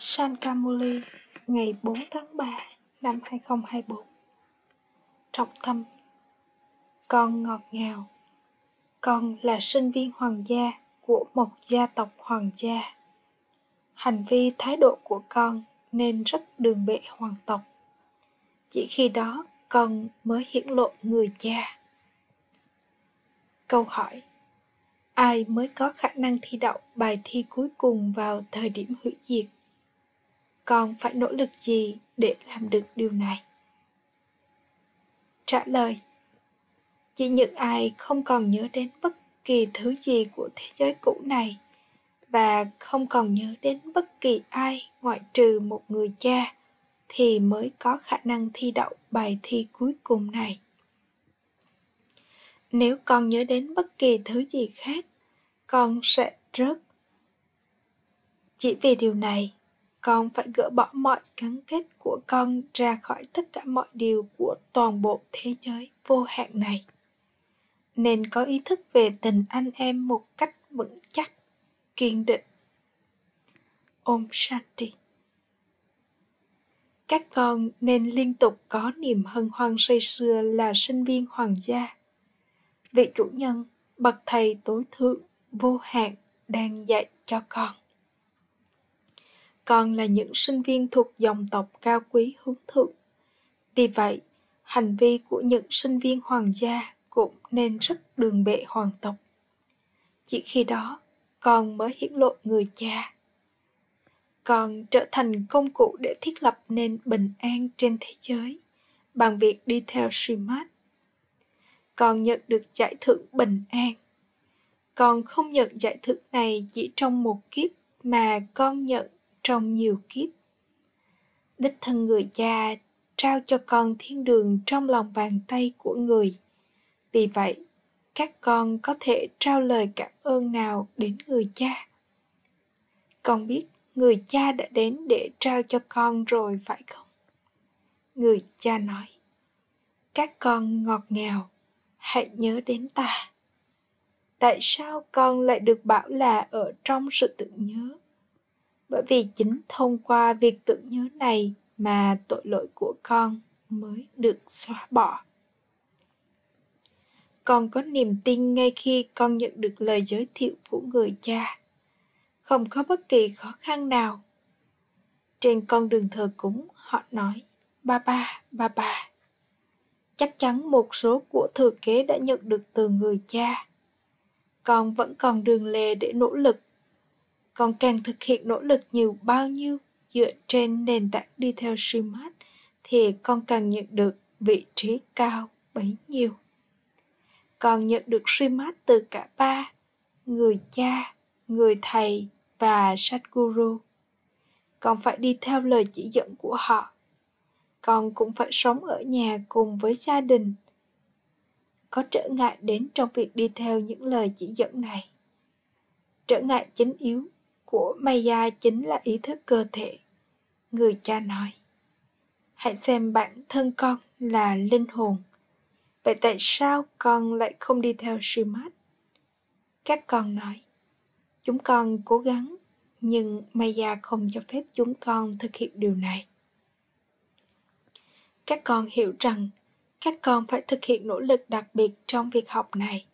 Sankamuli ngày 4 tháng 3 năm 2024 Trọng tâm Con ngọt ngào Con là sinh viên hoàng gia của một gia tộc hoàng gia. Hành vi, thái độ của con nên rất đường bệ hoàng tộc. Chỉ khi đó con mới hiển lộ người cha. Câu hỏi, Ai mới có khả năng thi đậu bài thi cuối cùng vào thời điểm hủy diệt? Con phải nỗ lực gì để làm được điều này? Trả lời, chỉ những ai không còn nhớ đến bất kỳ thứ gì của thế giới cũ này và không còn nhớ đến bất kỳ ai ngoại trừ một người cha thì mới có khả năng thi đậu bài thi cuối cùng này. Nếu con nhớ đến bất kỳ thứ gì khác, con sẽ rớt. Chỉ vì điều này con phải gỡ bỏ mọi gắn kết của con ra khỏi tất cả mọi điều của toàn bộ thế giới vô hạn này. Nên có ý thức về tình anh em một cách vững chắc, kiên định. Om Shanti. Các con nên liên tục có niềm hân hoan say sưa là sinh viên hoàng gia. Vị chủ nhân, bậc thầy tối thượng, vô hạn đang dạy cho con còn là những sinh viên thuộc dòng tộc cao quý hướng thượng. Vì vậy, hành vi của những sinh viên hoàng gia cũng nên rất đường bệ hoàng tộc. Chỉ khi đó, con mới hiển lộ người cha. Con trở thành công cụ để thiết lập nên bình an trên thế giới bằng việc đi theo Srimad. Con nhận được giải thưởng bình an. Con không nhận giải thưởng này chỉ trong một kiếp mà con nhận trong nhiều kiếp. Đích thân người cha trao cho con thiên đường trong lòng bàn tay của người. Vì vậy, các con có thể trao lời cảm ơn nào đến người cha. Con biết người cha đã đến để trao cho con rồi phải không? Người cha nói, các con ngọt ngào, hãy nhớ đến ta. Tại sao con lại được bảo là ở trong sự tự nhớ? Bởi vì chính thông qua việc tưởng nhớ này mà tội lỗi của con mới được xóa bỏ. Con có niềm tin ngay khi con nhận được lời giới thiệu của người cha. Không có bất kỳ khó khăn nào. Trên con đường thờ cúng, họ nói, ba ba ba ba. Chắc chắn một số của thừa kế đã nhận được từ người cha. Con vẫn còn đường lề để nỗ lực còn càng thực hiện nỗ lực nhiều bao nhiêu dựa trên nền tảng đi theo Srimad thì con càng nhận được vị trí cao bấy nhiêu. Con nhận được Srimad từ cả ba, người cha, người thầy và Sadhguru. Con phải đi theo lời chỉ dẫn của họ. Con cũng phải sống ở nhà cùng với gia đình. Có trở ngại đến trong việc đi theo những lời chỉ dẫn này. Trở ngại chính yếu của Maya chính là ý thức cơ thể. Người cha nói, hãy xem bản thân con là linh hồn. Vậy tại sao con lại không đi theo Srimad? Các con nói, chúng con cố gắng, nhưng Maya không cho phép chúng con thực hiện điều này. Các con hiểu rằng các con phải thực hiện nỗ lực đặc biệt trong việc học này.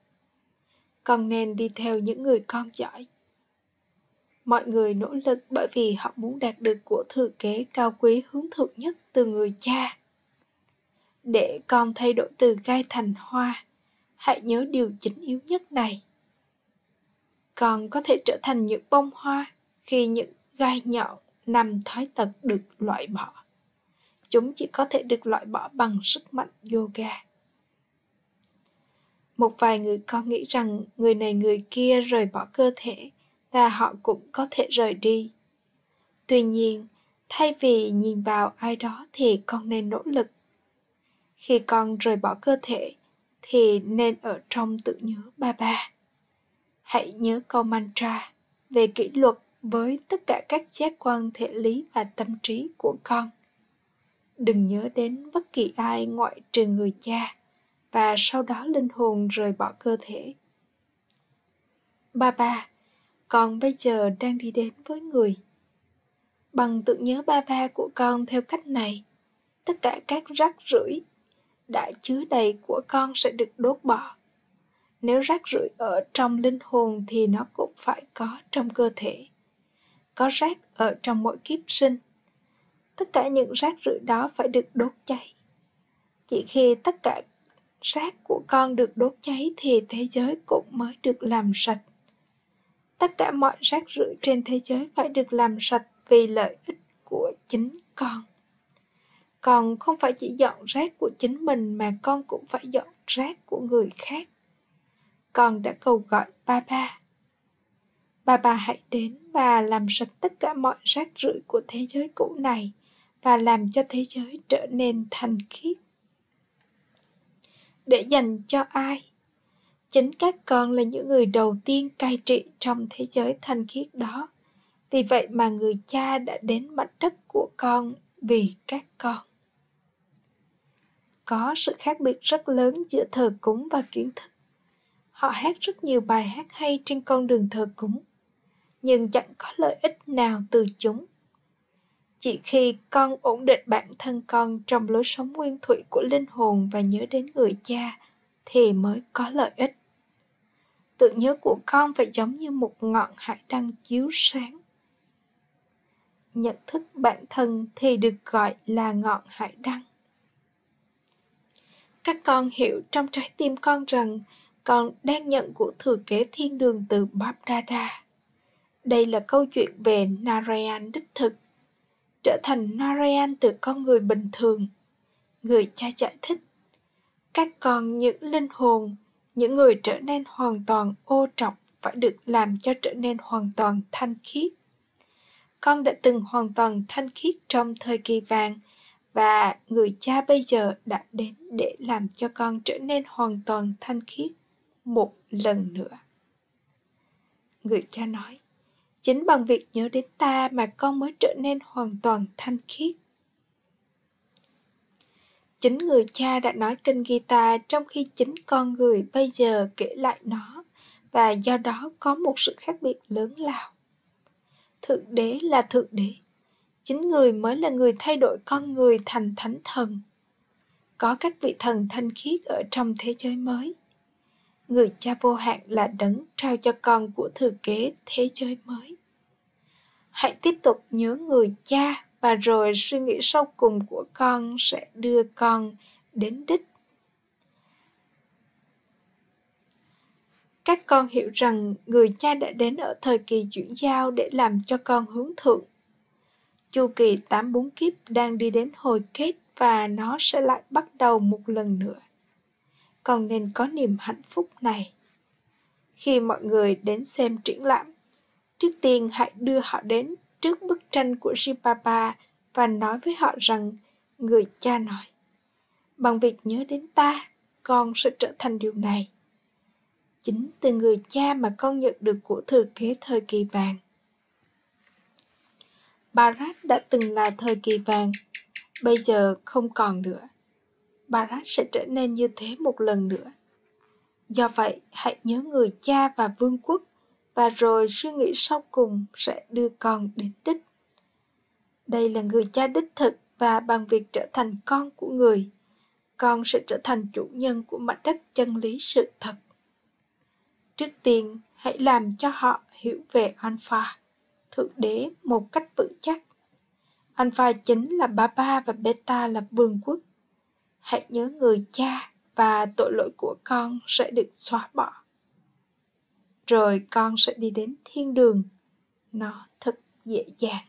Con nên đi theo những người con giỏi mọi người nỗ lực bởi vì họ muốn đạt được của thừa kế cao quý hướng thượng nhất từ người cha. Để con thay đổi từ gai thành hoa, hãy nhớ điều chính yếu nhất này. Con có thể trở thành những bông hoa khi những gai nhọn nằm thói tật được loại bỏ. Chúng chỉ có thể được loại bỏ bằng sức mạnh yoga. Một vài người con nghĩ rằng người này người kia rời bỏ cơ thể và họ cũng có thể rời đi. Tuy nhiên, thay vì nhìn vào ai đó thì con nên nỗ lực. Khi con rời bỏ cơ thể, thì nên ở trong tự nhớ ba ba. Hãy nhớ câu mantra về kỷ luật với tất cả các giác quan thể lý và tâm trí của con. Đừng nhớ đến bất kỳ ai ngoại trừ người cha và sau đó linh hồn rời bỏ cơ thể. Ba ba con bây giờ đang đi đến với người Bằng tưởng nhớ ba ba của con theo cách này, tất cả các rác rưởi đã chứa đầy của con sẽ được đốt bỏ. Nếu rác rưởi ở trong linh hồn thì nó cũng phải có trong cơ thể. Có rác ở trong mỗi kiếp sinh. Tất cả những rác rưởi đó phải được đốt cháy. Chỉ khi tất cả rác của con được đốt cháy thì thế giới cũng mới được làm sạch. Tất cả mọi rác rưởi trên thế giới phải được làm sạch vì lợi ích của chính con. Con không phải chỉ dọn rác của chính mình mà con cũng phải dọn rác của người khác. Con đã cầu gọi ba ba. Ba ba hãy đến và làm sạch tất cả mọi rác rưởi của thế giới cũ này và làm cho thế giới trở nên thanh khiết để dành cho ai chính các con là những người đầu tiên cai trị trong thế giới thanh khiết đó. Vì vậy mà người cha đã đến mảnh đất của con vì các con. Có sự khác biệt rất lớn giữa thờ cúng và kiến thức. Họ hát rất nhiều bài hát hay trên con đường thờ cúng, nhưng chẳng có lợi ích nào từ chúng. Chỉ khi con ổn định bản thân con trong lối sống nguyên thủy của linh hồn và nhớ đến người cha thì mới có lợi ích tưởng nhớ của con phải giống như một ngọn hải đăng chiếu sáng. Nhận thức bản thân thì được gọi là ngọn hải đăng. Các con hiểu trong trái tim con rằng con đang nhận của thừa kế thiên đường từ babdada Đây là câu chuyện về Narayan đích thực trở thành Narayan từ con người bình thường. Người cha giải thích, các con những linh hồn, những người trở nên hoàn toàn ô trọc phải được làm cho trở nên hoàn toàn thanh khiết. Con đã từng hoàn toàn thanh khiết trong thời kỳ vàng và người cha bây giờ đã đến để làm cho con trở nên hoàn toàn thanh khiết một lần nữa. Người cha nói, chính bằng việc nhớ đến ta mà con mới trở nên hoàn toàn thanh khiết chính người cha đã nói kinh Gita trong khi chính con người bây giờ kể lại nó và do đó có một sự khác biệt lớn lao. Thượng đế là thượng đế, chính người mới là người thay đổi con người thành thánh thần. Có các vị thần thanh khiết ở trong thế giới mới người cha vô hạn là đấng trao cho con của thừa kế thế giới mới hãy tiếp tục nhớ người cha và rồi suy nghĩ sâu cùng của con sẽ đưa con đến đích. Các con hiểu rằng người cha đã đến ở thời kỳ chuyển giao để làm cho con hướng thượng. Chu kỳ 84 kiếp đang đi đến hồi kết và nó sẽ lại bắt đầu một lần nữa. Con nên có niềm hạnh phúc này. Khi mọi người đến xem triển lãm, trước tiên hãy đưa họ đến trước bức tranh của Shibaba và nói với họ rằng người cha nói bằng việc nhớ đến ta con sẽ trở thành điều này. Chính từ người cha mà con nhận được của thừa kế thời kỳ vàng. Barat đã từng là thời kỳ vàng bây giờ không còn nữa. Barat sẽ trở nên như thế một lần nữa. Do vậy, hãy nhớ người cha và vương quốc và rồi suy nghĩ sau cùng sẽ đưa con đến đích. Đây là người cha đích thực và bằng việc trở thành con của người, con sẽ trở thành chủ nhân của mặt đất chân lý sự thật. Trước tiên, hãy làm cho họ hiểu về Alpha, Thượng Đế một cách vững chắc. Alpha chính là Baba và Beta là vương quốc hãy nhớ người cha và tội lỗi của con sẽ được xóa bỏ rồi con sẽ đi đến thiên đường nó thật dễ dàng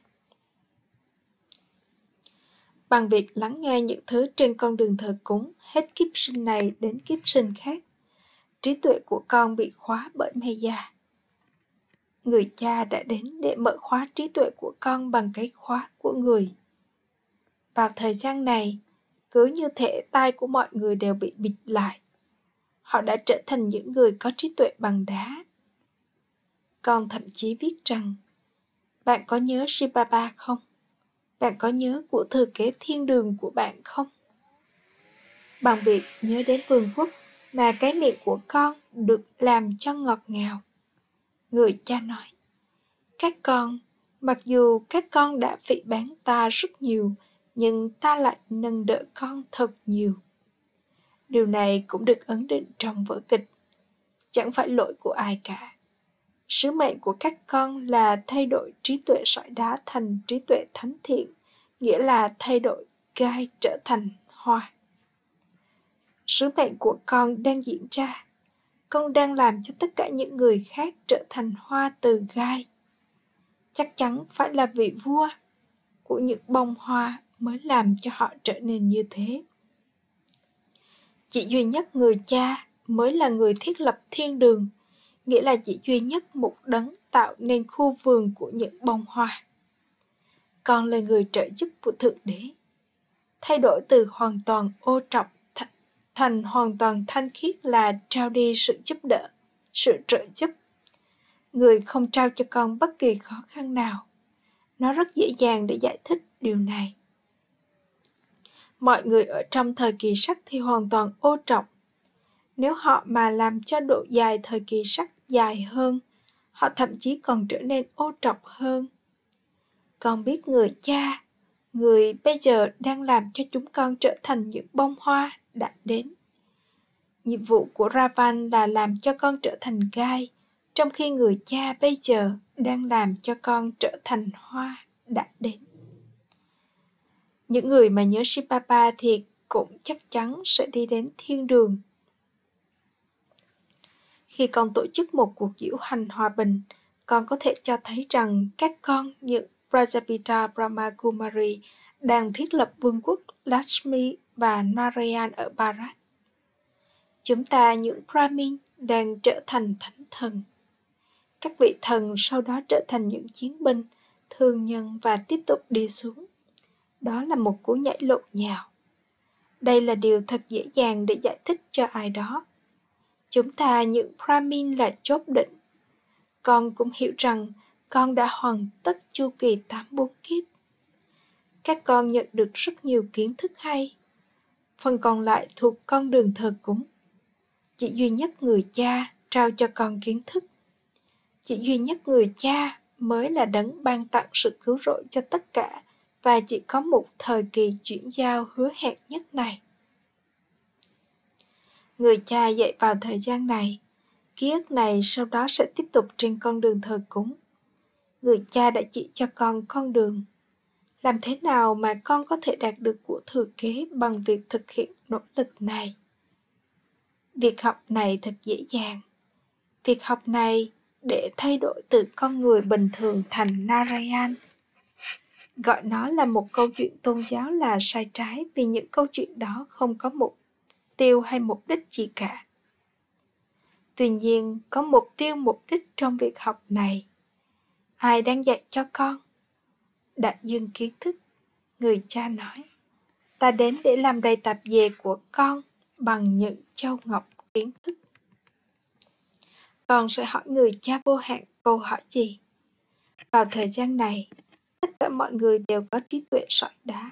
bằng việc lắng nghe những thứ trên con đường thờ cúng, hết kiếp sinh này đến kiếp sinh khác, trí tuệ của con bị khóa bởi mê già người cha đã đến để mở khóa trí tuệ của con bằng cái khóa của người vào thời gian này, cứ như thể tai của mọi người đều bị bịt lại. Họ đã trở thành những người có trí tuệ bằng đá. Con thậm chí viết rằng, bạn có nhớ Shibaba không? Bạn có nhớ của thừa kế thiên đường của bạn không? Bằng việc nhớ đến vương quốc mà cái miệng của con được làm cho ngọt ngào. Người cha nói, các con Mặc dù các con đã phỉ bán ta rất nhiều, nhưng ta lại nâng đỡ con thật nhiều. Điều này cũng được ấn định trong vở kịch. Chẳng phải lỗi của ai cả. Sứ mệnh của các con là thay đổi trí tuệ sỏi đá thành trí tuệ thánh thiện, nghĩa là thay đổi gai trở thành hoa. Sứ mệnh của con đang diễn ra. Con đang làm cho tất cả những người khác trở thành hoa từ gai. Chắc chắn phải là vị vua của những bông hoa mới làm cho họ trở nên như thế. Chỉ duy nhất người cha mới là người thiết lập thiên đường, nghĩa là chỉ duy nhất một đấng tạo nên khu vườn của những bông hoa. Con là người trợ giúp của Thượng Đế. Thay đổi từ hoàn toàn ô trọc thành hoàn toàn thanh khiết là trao đi sự giúp đỡ, sự trợ giúp. Người không trao cho con bất kỳ khó khăn nào. Nó rất dễ dàng để giải thích điều này. Mọi người ở trong thời kỳ sắc thì hoàn toàn ô trọng. Nếu họ mà làm cho độ dài thời kỳ sắc dài hơn, họ thậm chí còn trở nên ô trọc hơn. Con biết người cha, người bây giờ đang làm cho chúng con trở thành những bông hoa đã đến. Nhiệm vụ của Ravan là làm cho con trở thành gai, trong khi người cha bây giờ đang làm cho con trở thành hoa đã đến. Những người mà nhớ Shipapa thì cũng chắc chắn sẽ đi đến thiên đường. Khi con tổ chức một cuộc diễu hành hòa bình, con có thể cho thấy rằng các con những Prajapita Brahma Kumari đang thiết lập vương quốc Lakshmi và Narayan ở Bharat. Chúng ta những Brahmin đang trở thành thánh thần. Các vị thần sau đó trở thành những chiến binh, thương nhân và tiếp tục đi xuống. Đó là một cú nhảy lộn nhào. Đây là điều thật dễ dàng để giải thích cho ai đó. Chúng ta những Brahmin là chốt định. Con cũng hiểu rằng con đã hoàn tất chu kỳ tám bốn kiếp. Các con nhận được rất nhiều kiến thức hay. Phần còn lại thuộc con đường thờ cúng. Chỉ duy nhất người cha trao cho con kiến thức. Chỉ duy nhất người cha mới là đấng ban tặng sự cứu rỗi cho tất cả và chỉ có một thời kỳ chuyển giao hứa hẹn nhất này. Người cha dạy vào thời gian này, ký ức này sau đó sẽ tiếp tục trên con đường thờ cúng. Người cha đã chỉ cho con con đường. Làm thế nào mà con có thể đạt được của thừa kế bằng việc thực hiện nỗ lực này? Việc học này thật dễ dàng. Việc học này để thay đổi từ con người bình thường thành Narayan gọi nó là một câu chuyện tôn giáo là sai trái vì những câu chuyện đó không có mục tiêu hay mục đích gì cả. Tuy nhiên, có mục tiêu mục đích trong việc học này. Ai đang dạy cho con? Đại dương kiến thức, người cha nói. Ta đến để làm đầy tạp dề của con bằng những châu ngọc kiến thức. Con sẽ hỏi người cha vô hạn câu hỏi gì? Vào thời gian này, tất cả mọi người đều có trí tuệ sỏi đá.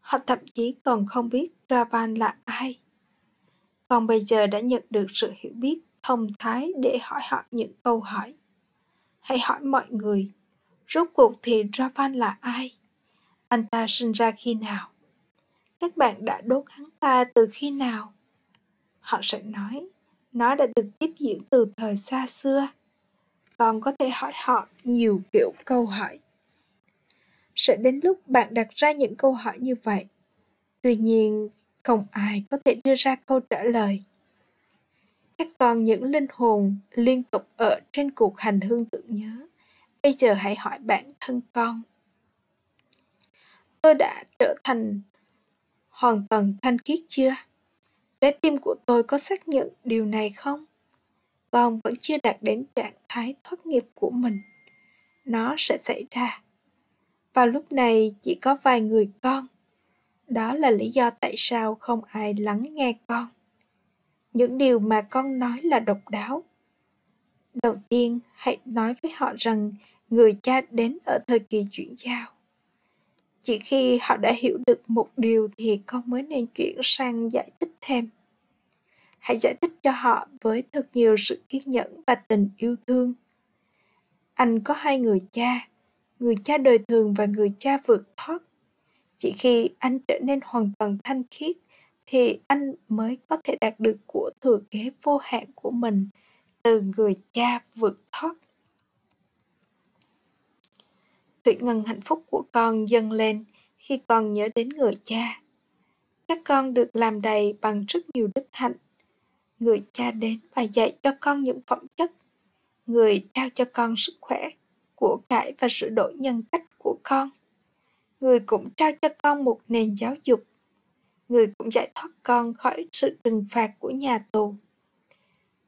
Họ thậm chí còn không biết Ravan là ai. Còn bây giờ đã nhận được sự hiểu biết thông thái để hỏi họ những câu hỏi. Hãy hỏi mọi người, rốt cuộc thì Ravan là ai? Anh ta sinh ra khi nào? Các bạn đã đốt hắn ta từ khi nào? Họ sẽ nói, nó đã được tiếp diễn từ thời xa xưa. Còn có thể hỏi họ nhiều kiểu câu hỏi sẽ đến lúc bạn đặt ra những câu hỏi như vậy tuy nhiên không ai có thể đưa ra câu trả lời. Các con những linh hồn liên tục ở trên cuộc hành hương tưởng nhớ. Bây giờ hãy hỏi bản thân con. Tôi đã trở thành hoàn toàn thanh khiết chưa? Trái tim của tôi có xác nhận điều này không? Con vẫn chưa đạt đến trạng thái thoát nghiệp của mình. Nó sẽ xảy ra. Vào lúc này chỉ có vài người con đó là lý do tại sao không ai lắng nghe con. Những điều mà con nói là độc đáo. Đầu tiên, hãy nói với họ rằng người cha đến ở thời kỳ chuyển giao. Chỉ khi họ đã hiểu được một điều thì con mới nên chuyển sang giải thích thêm. Hãy giải thích cho họ với thật nhiều sự kiên nhẫn và tình yêu thương. Anh có hai người cha người cha đời thường và người cha vượt thoát. Chỉ khi anh trở nên hoàn toàn thanh khiết thì anh mới có thể đạt được của thừa kế vô hạn của mình từ người cha vượt thoát. Thủy ngân hạnh phúc của con dâng lên khi con nhớ đến người cha. Các con được làm đầy bằng rất nhiều đức hạnh. Người cha đến và dạy cho con những phẩm chất. Người trao cho con sức khỏe, của cải và sự đổi nhân cách của con. Người cũng trao cho con một nền giáo dục. Người cũng giải thoát con khỏi sự trừng phạt của nhà tù.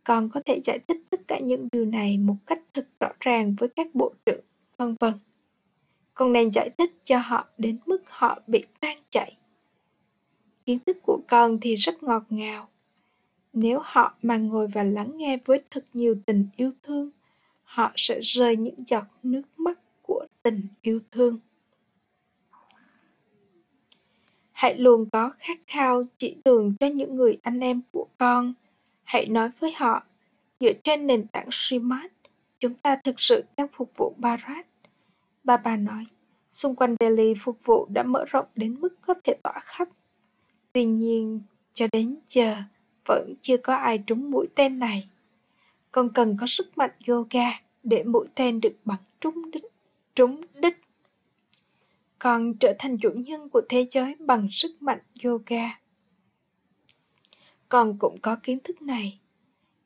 Con có thể giải thích tất cả những điều này một cách thật rõ ràng với các bộ trưởng, vân vân. Con nên giải thích cho họ đến mức họ bị tan chảy. Kiến thức của con thì rất ngọt ngào. Nếu họ mà ngồi và lắng nghe với thật nhiều tình yêu thương, họ sẽ rơi những giọt nước mắt của tình yêu thương. Hãy luôn có khát khao chỉ đường cho những người anh em của con. Hãy nói với họ, dựa trên nền tảng Srimad, chúng ta thực sự đang phục vụ Bharat. Bà bà nói, xung quanh Delhi phục vụ đã mở rộng đến mức có thể tỏa khắp. Tuy nhiên, cho đến giờ, vẫn chưa có ai trúng mũi tên này. Con cần có sức mạnh yoga để mũi tên được bắn trúng đích. Trúng đích còn trở thành chủ nhân của thế giới bằng sức mạnh yoga. Con cũng có kiến thức này.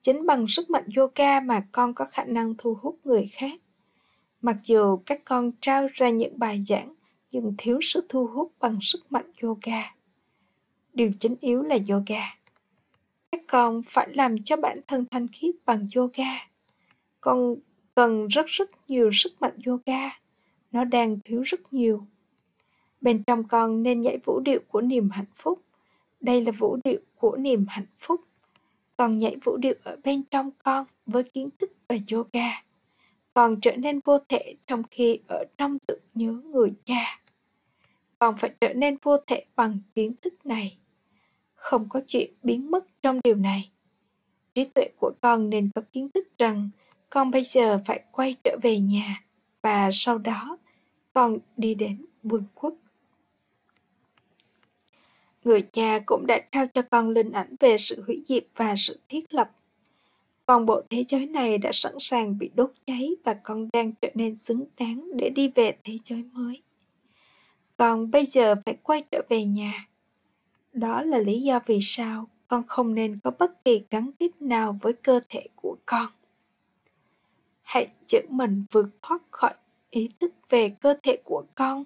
Chính bằng sức mạnh yoga mà con có khả năng thu hút người khác. Mặc dù các con trao ra những bài giảng nhưng thiếu sự thu hút bằng sức mạnh yoga. Điều chính yếu là yoga. Các con phải làm cho bản thân thanh khiết bằng yoga. Con cần rất rất nhiều sức mạnh yoga. Nó đang thiếu rất nhiều. Bên trong con nên nhảy vũ điệu của niềm hạnh phúc. Đây là vũ điệu của niềm hạnh phúc. Còn nhảy vũ điệu ở bên trong con với kiến thức và yoga. Còn trở nên vô thể trong khi ở trong tự nhớ người cha. Còn phải trở nên vô thể bằng kiến thức này. Không có chuyện biến mất trong điều này. Trí tuệ của con nên có kiến thức rằng con bây giờ phải quay trở về nhà và sau đó con đi đến vương quốc. Người cha cũng đã trao cho con linh ảnh về sự hủy diệt và sự thiết lập. Toàn bộ thế giới này đã sẵn sàng bị đốt cháy và con đang trở nên xứng đáng để đi về thế giới mới. Con bây giờ phải quay trở về nhà. Đó là lý do vì sao con không nên có bất kỳ gắn kết nào với cơ thể của con hãy giữ mình vượt thoát khỏi ý thức về cơ thể của con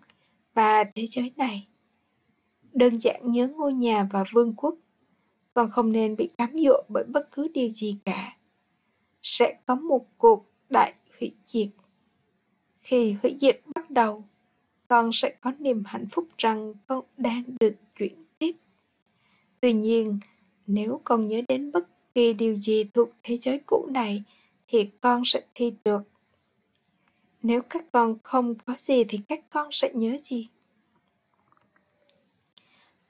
và thế giới này. Đơn giản nhớ ngôi nhà và vương quốc, con không nên bị cám dỗ bởi bất cứ điều gì cả. Sẽ có một cuộc đại hủy diệt. Khi hủy diệt bắt đầu, con sẽ có niềm hạnh phúc rằng con đang được chuyển tiếp. Tuy nhiên, nếu con nhớ đến bất kỳ điều gì thuộc thế giới cũ này thì con sẽ thi được. Nếu các con không có gì thì các con sẽ nhớ gì?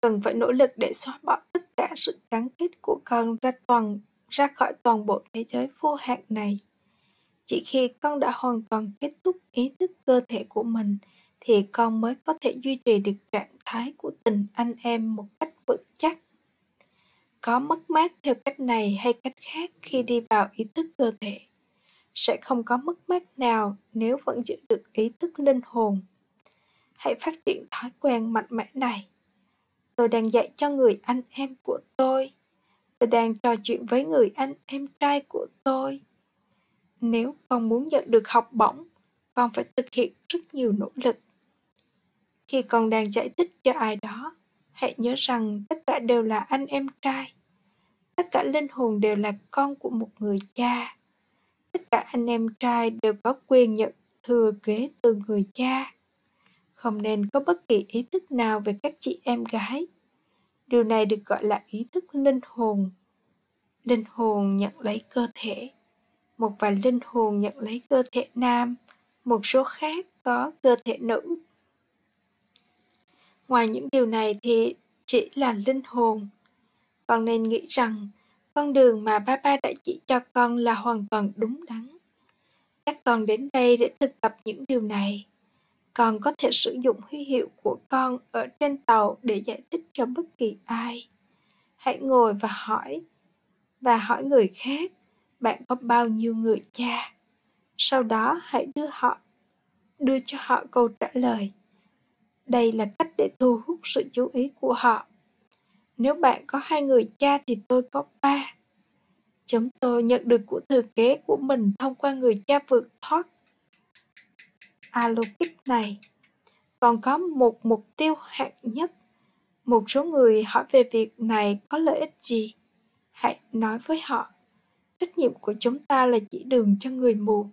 Cần phải nỗ lực để xóa bỏ tất cả sự gắn kết của con ra toàn, ra khỏi toàn bộ thế giới vô hạn này. Chỉ khi con đã hoàn toàn kết thúc ý thức cơ thể của mình, thì con mới có thể duy trì được trạng thái của tình anh em một cách vững chắc. Có mất mát theo cách này hay cách khác khi đi vào ý thức cơ thể, sẽ không có mất mát nào nếu vẫn giữ được ý thức linh hồn. Hãy phát triển thói quen mạnh mẽ này. Tôi đang dạy cho người anh em của tôi. Tôi đang trò chuyện với người anh em trai của tôi. Nếu con muốn nhận được học bổng, con phải thực hiện rất nhiều nỗ lực. Khi con đang giải thích cho ai đó, hãy nhớ rằng tất cả đều là anh em trai. Tất cả linh hồn đều là con của một người cha tất cả anh em trai đều có quyền nhận thừa kế từ người cha. Không nên có bất kỳ ý thức nào về các chị em gái. Điều này được gọi là ý thức linh hồn. Linh hồn nhận lấy cơ thể. Một vài linh hồn nhận lấy cơ thể nam, một số khác có cơ thể nữ. Ngoài những điều này thì chỉ là linh hồn. Con nên nghĩ rằng con đường mà ba ba đã chỉ cho con là hoàn toàn đúng đắn. Các con đến đây để thực tập những điều này con có thể sử dụng huy hiệu của con ở trên tàu để giải thích cho bất kỳ ai. Hãy ngồi và hỏi và hỏi người khác, bạn có bao nhiêu người cha? Sau đó hãy đưa họ, đưa cho họ câu trả lời. Đây là cách để thu hút sự chú ý của họ. Nếu bạn có hai người cha thì tôi có ba. Chúng tôi nhận được của thừa kế của mình thông qua người cha vượt thoát alokic này. Còn có một mục tiêu hạng nhất. Một số người hỏi về việc này có lợi ích gì? Hãy nói với họ. Trách nhiệm của chúng ta là chỉ đường cho người mù,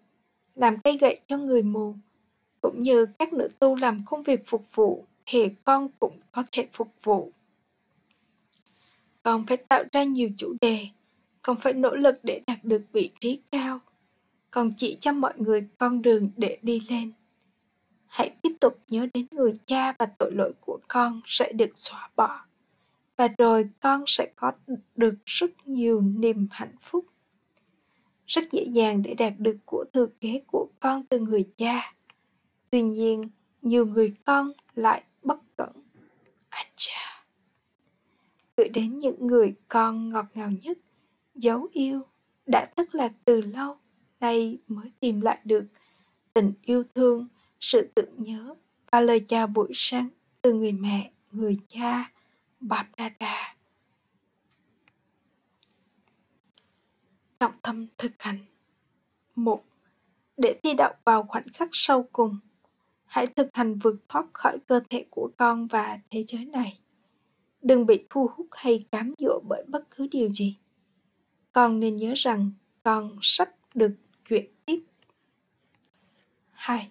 làm cây gậy cho người mù. Cũng như các nữ tu làm công việc phục vụ thì con cũng có thể phục vụ. Con phải tạo ra nhiều chủ đề. Con phải nỗ lực để đạt được vị trí cao. Con chỉ cho mọi người con đường để đi lên hãy tiếp tục nhớ đến người cha và tội lỗi của con sẽ được xóa bỏ. Và rồi con sẽ có được rất nhiều niềm hạnh phúc. Rất dễ dàng để đạt được của thừa kế của con từ người cha. Tuy nhiên, nhiều người con lại bất cẩn. Acha. gửi đến những người con ngọt ngào nhất, dấu yêu, đã thất lạc từ lâu, nay mới tìm lại được tình yêu thương sự tưởng nhớ và lời chào buổi sáng từ người mẹ người cha Bạp Đa Đa. Trọng tâm thực hành một Để thi đậu vào khoảnh khắc sâu cùng, hãy thực hành vượt thoát khỏi cơ thể của con và thế giới này. Đừng bị thu hút hay cám dỗ bởi bất cứ điều gì. Con nên nhớ rằng con sắp được chuyển tiếp. 2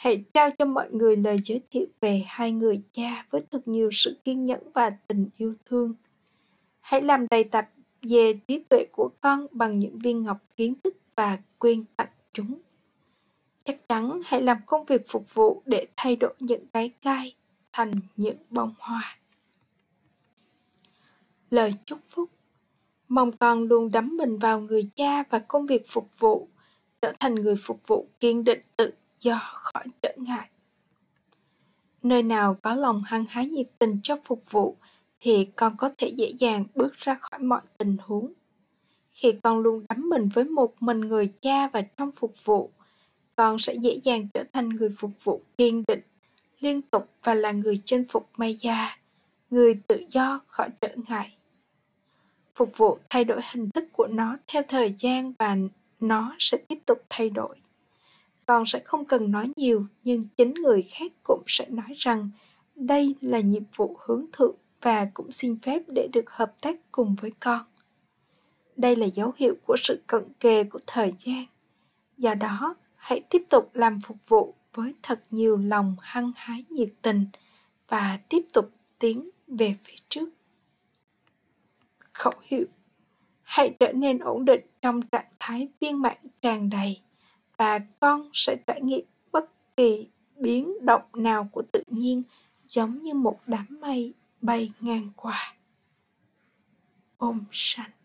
hãy trao cho mọi người lời giới thiệu về hai người cha với thật nhiều sự kiên nhẫn và tình yêu thương. Hãy làm đầy tập về trí tuệ của con bằng những viên ngọc kiến thức và quyên tặng chúng. Chắc chắn hãy làm công việc phục vụ để thay đổi những cái gai thành những bông hoa. Lời chúc phúc Mong con luôn đắm mình vào người cha và công việc phục vụ, trở thành người phục vụ kiên định tự do khỏi trở ngại. Nơi nào có lòng hăng hái nhiệt tình cho phục vụ thì con có thể dễ dàng bước ra khỏi mọi tình huống. Khi con luôn đắm mình với một mình người cha và trong phục vụ, con sẽ dễ dàng trở thành người phục vụ kiên định, liên tục và là người chinh phục Maya, người tự do khỏi trở ngại. Phục vụ thay đổi hình thức của nó theo thời gian và nó sẽ tiếp tục thay đổi con sẽ không cần nói nhiều, nhưng chính người khác cũng sẽ nói rằng, đây là nhiệm vụ hướng thượng và cũng xin phép để được hợp tác cùng với con. Đây là dấu hiệu của sự cận kề của thời gian. Do đó, hãy tiếp tục làm phục vụ với thật nhiều lòng hăng hái nhiệt tình và tiếp tục tiến về phía trước. Khẩu hiệu. Hãy trở nên ổn định trong trạng thái viên mãn tràn đầy và con sẽ trải nghiệm bất kỳ biến động nào của tự nhiên, giống như một đám mây bay ngang qua. Om Shanti